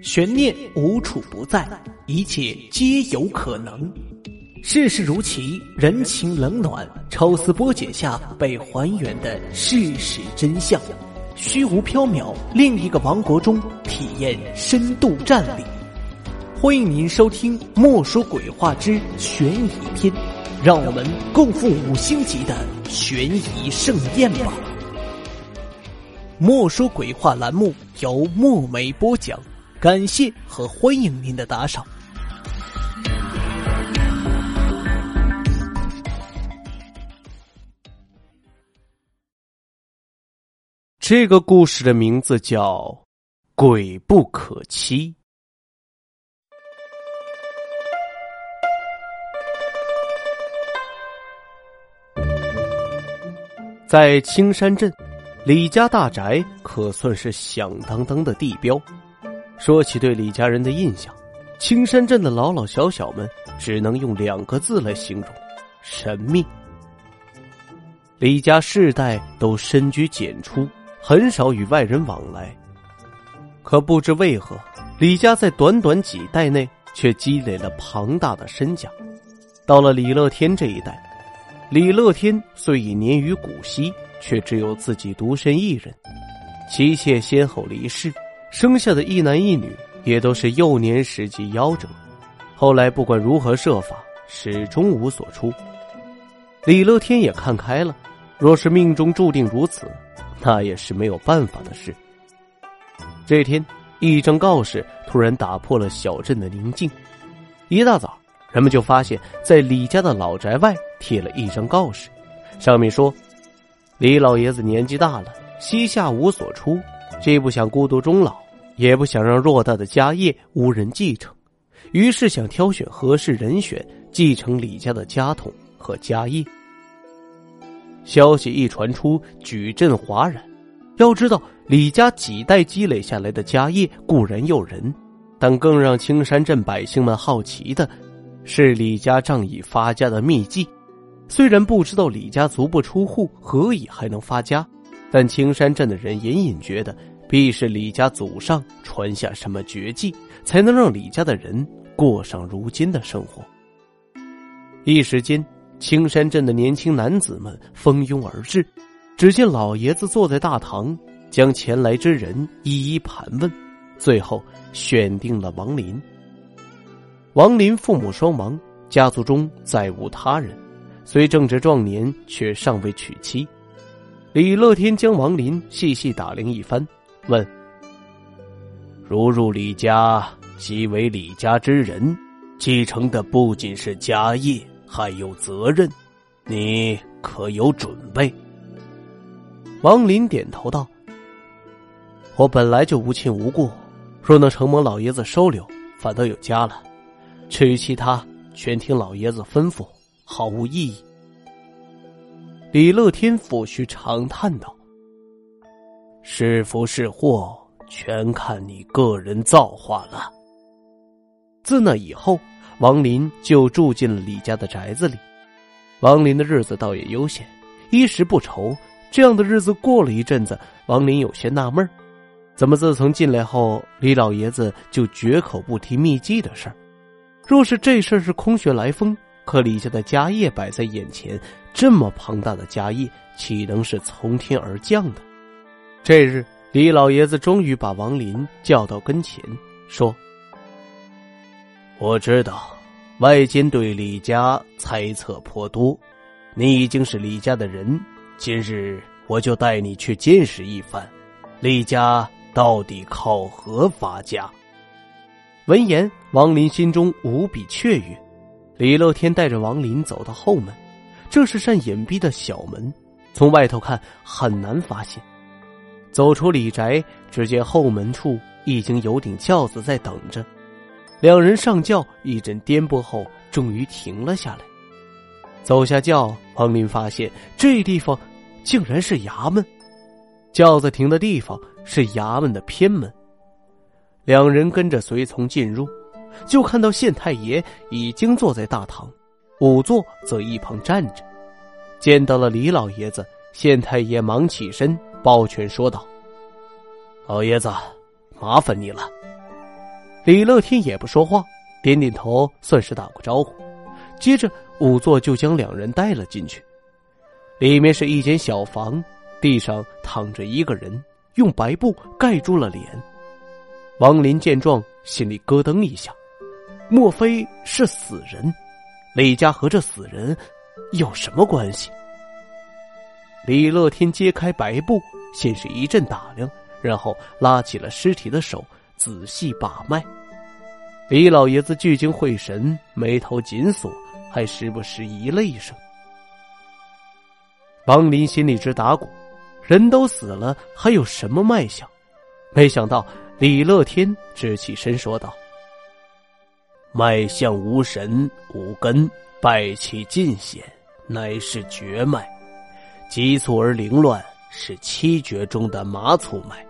悬念无处不在，一切皆有可能。世事如棋，人情冷暖，抽丝剥茧下被还原的事实真相。虚无缥缈，另一个王国中体验深度战力。欢迎您收听《莫说鬼话之悬疑篇》，让我们共赴五星级的悬疑盛宴吧。莫说鬼话栏目由墨梅播讲。感谢和欢迎您的打赏。这个故事的名字叫《鬼不可欺》。在青山镇，李家大宅可算是响当当的地标。说起对李家人的印象，青山镇的老老小小们只能用两个字来形容：神秘。李家世代都深居简出，很少与外人往来。可不知为何，李家在短短几代内却积累了庞大的身家。到了李乐天这一代，李乐天虽已年逾古稀，却只有自己独身一人，妻妾先后离世。生下的一男一女也都是幼年时即夭折，后来不管如何设法，始终无所出。李乐天也看开了，若是命中注定如此，那也是没有办法的事。这天，一张告示突然打破了小镇的宁静。一大早，人们就发现，在李家的老宅外贴了一张告示，上面说：“李老爷子年纪大了，膝下无所出。”既不想孤独终老，也不想让偌大的家业无人继承，于是想挑选合适人选继承李家的家统和家业。消息一传出，举镇哗然。要知道，李家几代积累下来的家业固然诱人，但更让青山镇百姓们好奇的，是李家仗义发家的秘籍。虽然不知道李家足不出户何以还能发家。但青山镇的人隐隐觉得，必是李家祖上传下什么绝技，才能让李家的人过上如今的生活。一时间，青山镇的年轻男子们蜂拥而至。只见老爷子坐在大堂，将前来之人一一盘问，最后选定了王林。王林父母双亡，家族中再无他人，虽正值壮年，却尚未娶妻。李乐天将王林细细打量一番，问：“如入李家，即为李家之人，继承的不仅是家业，还有责任，你可有准备？”王林点头道：“我本来就无亲无故，若能承蒙老爷子收留，反倒有家了。至于其他，全听老爷子吩咐，毫无意义。”李乐天抚须长叹道：“是福是祸，全看你个人造化了。”自那以后，王林就住进了李家的宅子里。王林的日子倒也悠闲，衣食不愁。这样的日子过了一阵子，王林有些纳闷怎么自从进来后，李老爷子就绝口不提秘籍的事儿？若是这事儿是空穴来风？可李家的家业摆在眼前，这么庞大的家业，岂能是从天而降的？这日，李老爷子终于把王林叫到跟前，说：“我知道外间对李家猜测颇多，你已经是李家的人，今日我就带你去见识一番，李家到底靠何发家？”闻言，王林心中无比雀跃。李乐天带着王林走到后门，这是扇隐蔽的小门，从外头看很难发现。走出李宅，只见后门处已经有顶轿子在等着。两人上轿，一阵颠簸后，终于停了下来。走下轿，王林发现这地方竟然是衙门，轿子停的地方是衙门的偏门。两人跟着随从进入。就看到县太爷已经坐在大堂，仵作则一旁站着。见到了李老爷子，县太爷忙起身抱拳说道：“老爷子，麻烦你了。”李乐天也不说话，点点头，算是打过招呼。接着，仵作就将两人带了进去。里面是一间小房，地上躺着一个人，用白布盖住了脸。王林见状，心里咯噔一下，莫非是死人？李家和这死人有什么关系？李乐天揭开白布，先是一阵打量，然后拉起了尸体的手，仔细把脉。李老爷子聚精会神，眉头紧锁，还时不时咦了一声。王林心里直打鼓，人都死了，还有什么脉象？没想到李乐天直起身说道。脉象无神无根，败气尽显，乃是绝脉，急促而凌乱，是七绝中的麻粗脉。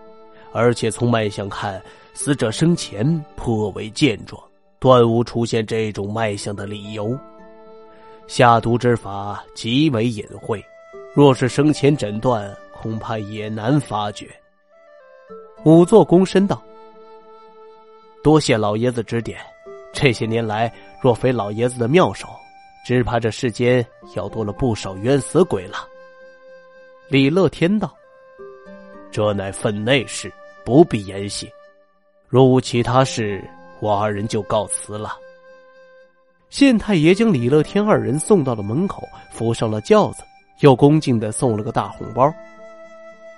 而且从脉象看，死者生前颇为健壮，断无出现这种脉象的理由。下毒之法极为隐晦，若是生前诊断，恐怕也难发觉。仵作躬身道：“多谢老爷子指点。”这些年来，若非老爷子的妙手，只怕这世间要多了不少冤死鬼了。李乐天道：“这乃分内事，不必言谢。若无其他事，我二人就告辞了。”县太爷将李乐天二人送到了门口，扶上了轿子，又恭敬的送了个大红包。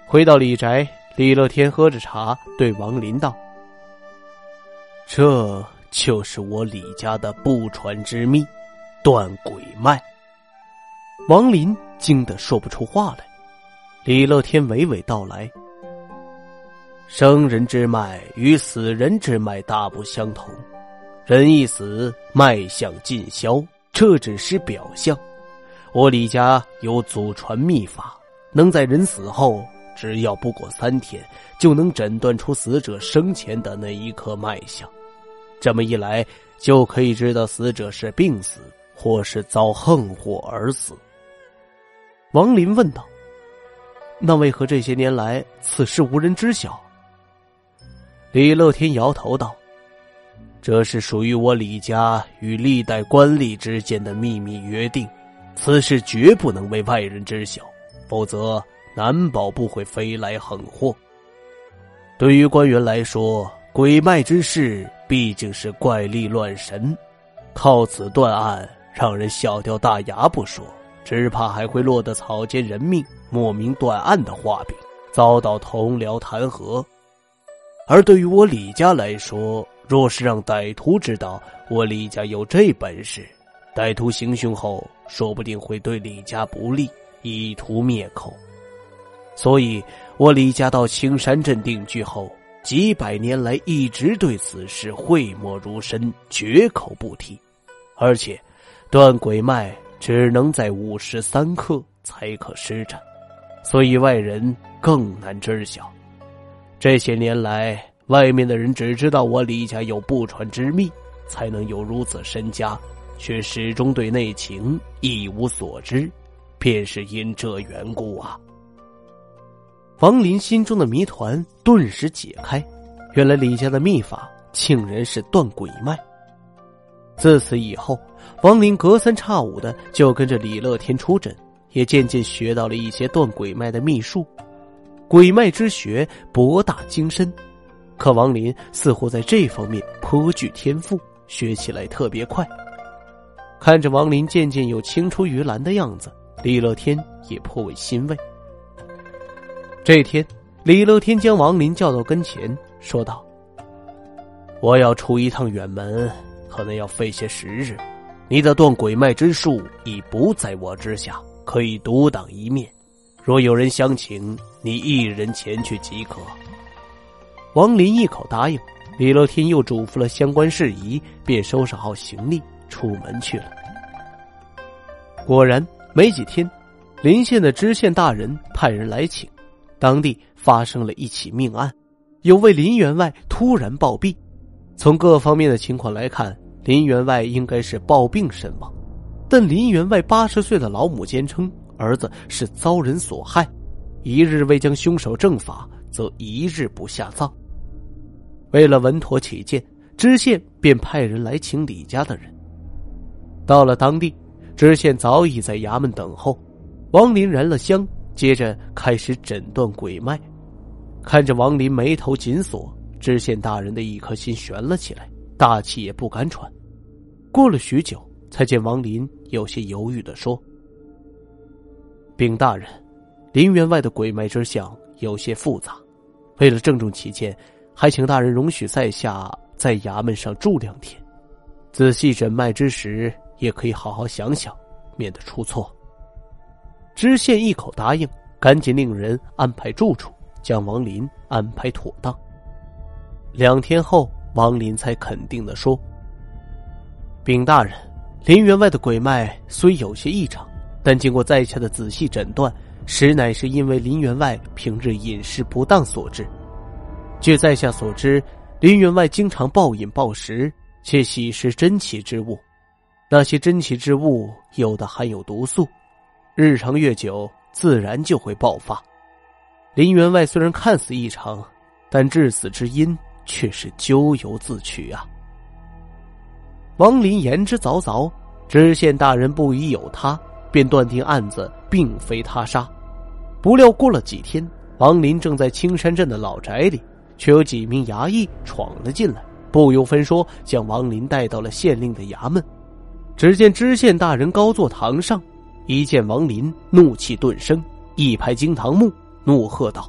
回到李宅，李乐天喝着茶，对王林道：“这。”就是我李家的不传之秘，断鬼脉。王林惊得说不出话来。李乐天娓娓道来：生人之脉与死人之脉大不相同，人一死，脉象尽消，这只是表象。我李家有祖传秘法，能在人死后，只要不过三天，就能诊断出死者生前的那一刻脉象。这么一来，就可以知道死者是病死，或是遭横祸而死。王林问道：“那为何这些年来此事无人知晓？”李乐天摇头道：“这是属于我李家与历代官吏之间的秘密约定，此事绝不能为外人知晓，否则难保不会飞来横祸。对于官员来说，鬼脉之事。”毕竟是怪力乱神，靠此断案，让人笑掉大牙不说，只怕还会落得草菅人命、莫名断案的画饼，遭到同僚弹劾。而对于我李家来说，若是让歹徒知道我李家有这本事，歹徒行凶后，说不定会对李家不利，以图灭口。所以，我李家到青山镇定居后。几百年来一直对此事讳莫如深，绝口不提，而且断鬼脉只能在午时三刻才可施展，所以外人更难知晓。这些年来，外面的人只知道我李家有不传之秘，才能有如此身家，却始终对内情一无所知，便是因这缘故啊。王林心中的谜团顿时解开，原来李家的秘法竟然是断鬼脉。自此以后，王林隔三差五的就跟着李乐天出诊，也渐渐学到了一些断鬼脉的秘术。鬼脉之学博大精深，可王林似乎在这方面颇具天赋，学起来特别快。看着王林渐渐有青出于蓝的样子，李乐天也颇为欣慰。这天，李乐天将王林叫到跟前，说道：“我要出一趟远门，可能要费些时日。你的断鬼脉之术已不在我之下，可以独当一面。若有人相请，你一人前去即可。”王林一口答应。李乐天又嘱咐了相关事宜，便收拾好行李出门去了。果然，没几天，临县的知县大人派人来请。当地发生了一起命案，有位林员外突然暴毙。从各方面的情况来看，林员外应该是暴病身亡。但林员外八十岁的老母坚称，儿子是遭人所害，一日未将凶手正法，则一日不下葬。为了稳妥起见，知县便派人来请李家的人。到了当地，知县早已在衙门等候。王林燃了香，接着开始诊断鬼脉。看着王林眉头紧锁，知县大人的一颗心悬了起来，大气也不敢喘。过了许久，才见王林有些犹豫的说：“禀大人，林员外的鬼脉之象有些复杂，为了郑重起见，还请大人容许在下在衙门上住两天，仔细诊脉之时，也可以好好想想，免得出错。”知县一口答应，赶紧令人安排住处，将王林安排妥当。两天后，王林才肯定的说：“禀大人，林员外的鬼脉虽有些异常，但经过在下的仔细诊断，实乃是因为林员外平日饮食不当所致。据在下所知，林员外经常暴饮暴食，且喜食珍奇之物，那些珍奇之物有的含有毒素。”日长越久，自然就会爆发。林员外虽然看似异常，但致死之因却是咎由自取啊！王林言之凿凿，知县大人不疑有他，便断定案子并非他杀。不料过了几天，王林正在青山镇的老宅里，却有几名衙役闯了进来，不由分说将王林带到了县令的衙门。只见知县大人高坐堂上。一见王林，怒气顿生，一拍惊堂木，怒喝道：“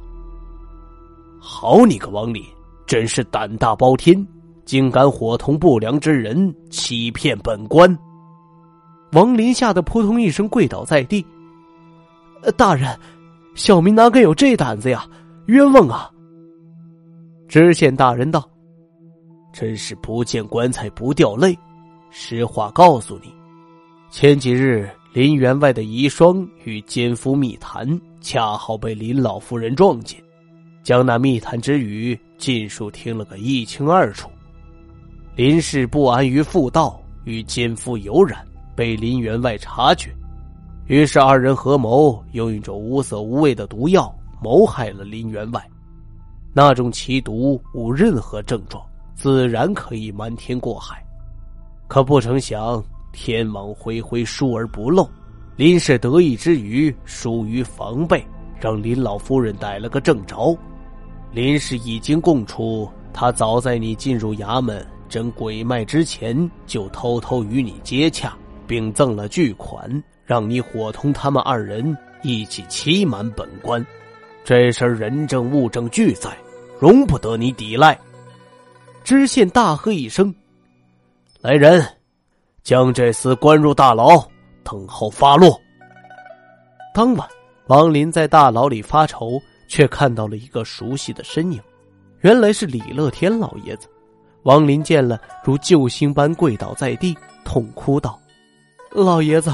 好你个王林，真是胆大包天，竟敢伙同不良之人欺骗本官！”王林吓得扑通一声跪倒在地。“大人，小民哪敢有这胆子呀？冤枉啊！”知县大人道：“真是不见棺材不掉泪，实话告诉你，前几日。”林员外的遗孀与奸夫密谈，恰好被林老夫人撞见，将那密谈之语尽数听了个一清二楚。林氏不安于妇道，与奸夫有染，被林员外察觉，于是二人合谋，用一种无色无味的毒药谋害了林员外。那种奇毒无任何症状，自然可以瞒天过海，可不成想。天网恢恢，疏而不漏。林氏得意之余，疏于防备，让林老夫人逮了个正着。林氏已经供出，他早在你进入衙门诊鬼脉之前，就偷偷与你接洽，并赠了巨款，让你伙同他们二人一起欺瞒本官。这事人证物证俱在，容不得你抵赖。知县大喝一声：“来人！”将这厮关入大牢，等候发落。当晚，王林在大牢里发愁，却看到了一个熟悉的身影，原来是李乐天老爷子。王林见了，如救星般跪倒在地，痛哭道：“老爷子，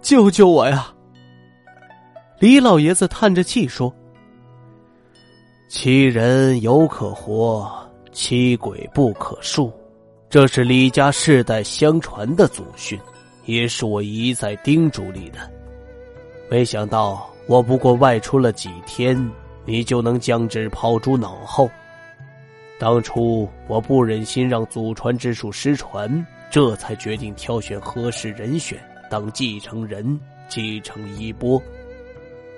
救救我呀！”李老爷子叹着气说：“欺人犹可活，欺鬼不可恕。”这是李家世代相传的祖训，也是我一再叮嘱你的。没想到我不过外出了几天，你就能将之抛诸脑后。当初我不忍心让祖传之术失传，这才决定挑选合适人选当继承人，继承衣钵。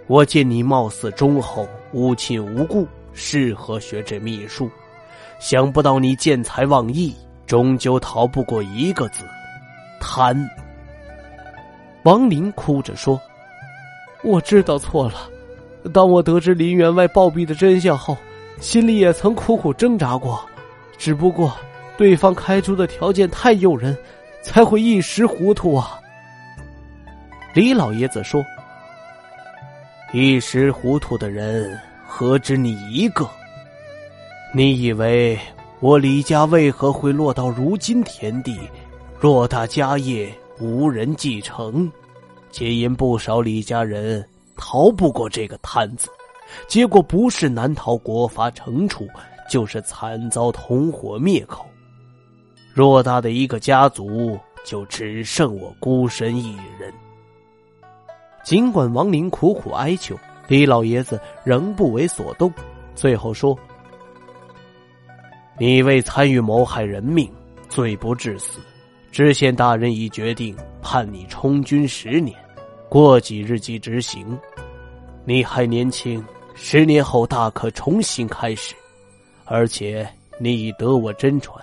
我见你貌似忠厚，无亲无故，适合学这秘术，想不到你见财忘义。终究逃不过一个字，贪。王林哭着说：“我知道错了。当我得知林员外暴毙的真相后，心里也曾苦苦挣扎过。只不过对方开出的条件太诱人，才会一时糊涂啊。”李老爷子说：“一时糊涂的人何止你一个？你以为？”我李家为何会落到如今田地？偌大家业无人继承，皆因不少李家人逃不过这个摊子，结果不是难逃国法惩处，就是惨遭同伙灭口。偌大的一个家族，就只剩我孤身一人。尽管王林苦苦哀求，李老爷子仍不为所动，最后说。你为参与谋害人命，罪不至死。知县大人已决定判你充军十年，过几日即执行。你还年轻，十年后大可重新开始。而且你已得我真传，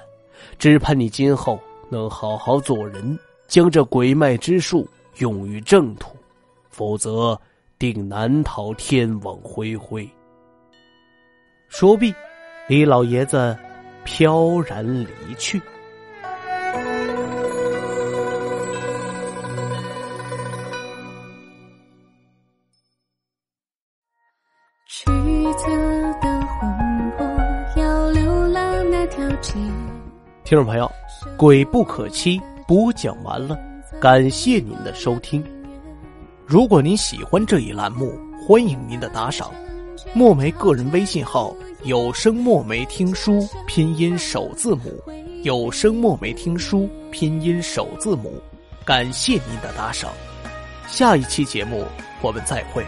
只盼你今后能好好做人，将这鬼脉之术用于正途，否则定难逃天网恢恢。说毕，李老爷子。飘然离去。曲折的魂魄要流浪那条街。听众朋友，《鬼不可欺》播讲完了，感谢您的收听。如果您喜欢这一栏目，欢迎您的打赏。墨梅个人微信号。有声墨梅听书拼音首字母，有声墨梅听书拼音首字母，感谢您的打赏，下一期节目我们再会。